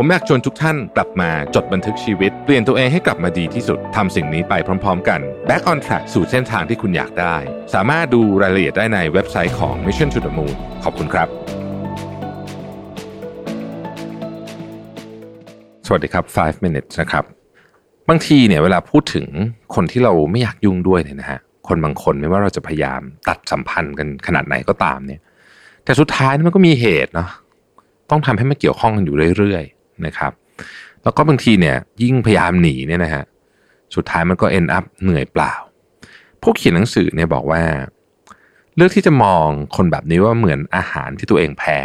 ผมอยากชวนทุกท่านกลับมาจดบันทึกชีวิต เปลี่ยนตัวเองให้กลับมาดีที่สุดทำสิ่งนี้ไปพร้อม ๆ กัน Back on Track สู่เส้นทางที่คุณอยากได้ สามารถดูรายละเอียดได้ในเว็บไซต์ของ Mission to the Moon ขอบคุณครับ สวัสดีครับ 5 minutes นะครับ บางทีเนี่ยเวลาพูดถึงคนที่เราไม่อยากยุ่งด้วยเนี่ยนะฮะคนบางคนไม่ว่าเราจะพยายามตัดสัมพันธ์กันขนาดไหนก็ตามเนี่ย แต่สุดท้ายมันก็มีเหตุเนาะต้องทำให้มันเกี่ยวข้องกันอยู่เรื่อยๆ นะครับ แล้วก็บางทีเนี่ยยิ่งพยายามหนีเนี่ยนะฮะสุดท้ายมันก็ end up เหนื่อยเปล่าผู้เขียนหนังสือเนี่ยบอกว่า เลือกที่จะมองคนแบบนี้ว่าเหมือนอาหารที่ตัวเองแพ้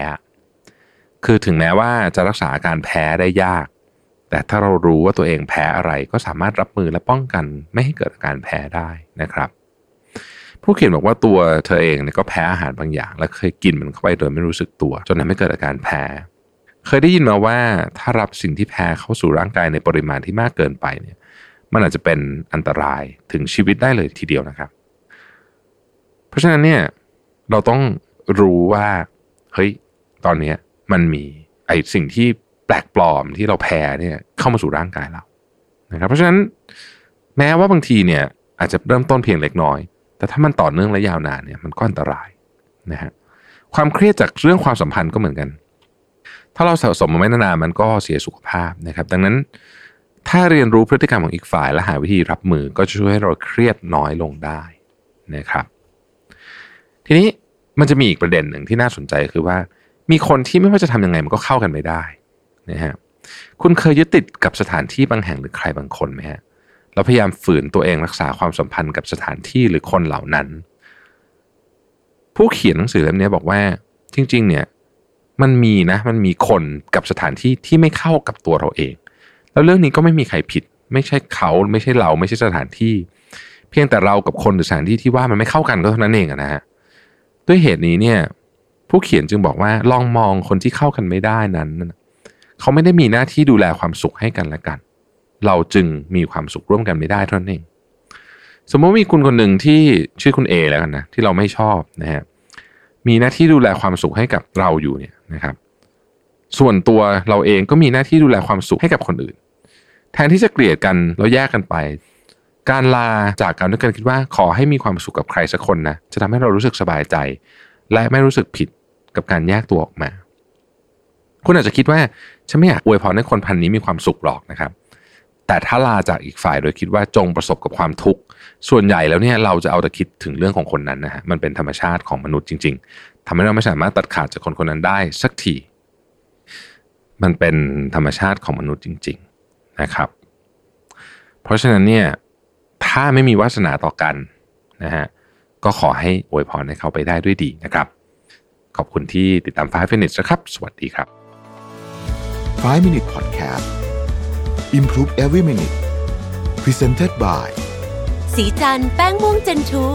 คือถึงแม้ว่าจะรักษาอาการแพ้ได้ยาก แต่ถ้าเรารู้ว่าตัวเองแพ้อะไรก็สามารถรับมือและป้องกันไม่ให้เกิดอาการแพ้ได้นะครับ ผู้เขียนบอกว่าตัวเธอเองเนี่ยก็แพ้อาหารบางอย่าง และเคยกินมันเข้าไปโดยไม่รู้สึกตัว จนทำให้เกิดอาการแพ้ เคยได้ยินมาว่าถ้ารับสิ่งที่แพ้เข้าสู่ร่างกายในปริมาณที่มากเกินไปเนี่ย มันอาจจะเป็นอันตรายถึงชีวิตได้เลยทีเดียวนะครับ เพราะฉะนั้นเนี่ยเราต้องรู้ว่าเฮ้ยตอนนี้มันมีไอสิ่งที่แปลกปลอมที่เราแพ้เนี่ยเข้ามาสู่ร่างกายเรานะครับ เพราะฉะนั้นแม้ว่าบางทีเนี่ยอาจจะเริ่มต้นเพียงเล็กน้อย แต่ถ้ามันต่อเนื่องและยาวนานเนี่ยมันก็อันตรายนะฮะความเครียดจากเรื่องความสัมพันธ์ก็เหมือนกัน ถ้าเราสะสมมาไม่นานมันก็เสียสุขภาพนะครับ ดังนั้นถ้าเรียนรู้พฤติกรรมของอีกฝ่าย และหาวิธีรับมือก็จะช่วยให้เราเครียดน้อยลงได้นะครับ ทีนี้มันจะมีอีกประเด็นหนึ่งที่น่าสนใจคือว่า มีคนที่ไม่ว่าจะทำยังไงมันก็เข้ากันไม่ได้นะฮะคุณเคยยึดติดกับสถานที่บางแห่งหรือใครบางคนไหมฮะแล้วพยายามฝืนตัวเองรักษาความสัมพันธ์กับสถานที่หรือคนเหล่านั้น ผู้เขียนหนังสือเล่มนี้บอกว่าจริง ๆ เนี่ย มันมีนะ มันมีคนกับสถานที่ที่ไม่เข้ากับตัวเราเอง แล้วเรื่องนี้ก็ไม่มีใครผิด ไม่ใช่เขาไม่ใช่เราไม่ใช่สถานที่ เพียงแต่เรากับคนหรือสถานที่ที่ว่ามันไม่เข้ากันก็เท่านั้นเองนะฮะด้วยเหตุนี้เนี่ย ผู้เขียนจึงบอกว่าลองมองคนที่เข้ากันไม่ได้นั้นเขาไม่ได้มีหน้าที่ดูแลความสุขให้กันและกัน เราจึงมีความสุขร่วมกันไม่ได้เท่านั้นเองสมมติมีคุณคนหนึ่งที่ชื่อคุณเอแล้วกันนะที่เราไม่ชอบนะฮะมีหน้าที่ดูแลความสุขให้กับเราอยู่เนี่ย นะครับ ส่วนตัวเราเองก็มีหน้าที่ดูแลความสุขให้กับคนอื่น แทนที่จะเกลียดกันแล้วแยกกันไป การลาจากกันด้วยกันคิดว่า ขอให้มีความสุขกับใครสักคนนะจะทำให้เรารู้สึกสบายใจ และไม่รู้สึกผิดกับการแยกตัวออกมา คุณอาจจะคิดว่าฉันไม่อยากอวยพรให้คนพันนี้มีความสุขหรอกนะครับแต่ถ้าลาจากอีกฝ่ายโดยคิดว่าจงประสบกับความทุกข์ ส่วนใหญ่แล้วเนี่ยเราจะเอาแต่คิดถึงเรื่องของคนนั้นนะฮะมันเป็นธรรมชาติของมนุษย์จริงๆ ทำให้เราไม่สามารถตัดขาดจากคนคนนั้นได้สักที มันเป็นธรรมชาติของมนุษย์จริง ๆนะครับ เพราะฉะนั้นเนี่ยถ้าไม่มีวาสนาต่อกันนะฮะก็ขอให้อวยพรให้เขาไปได้ด้วยดีนะครับ ขอบคุณที่ติดตาม 5 minutes นะครับ สวัสดีครับ 5 Minute Podcast Improve Every Minute Presented by สีจันแป้งม่วงเจนทู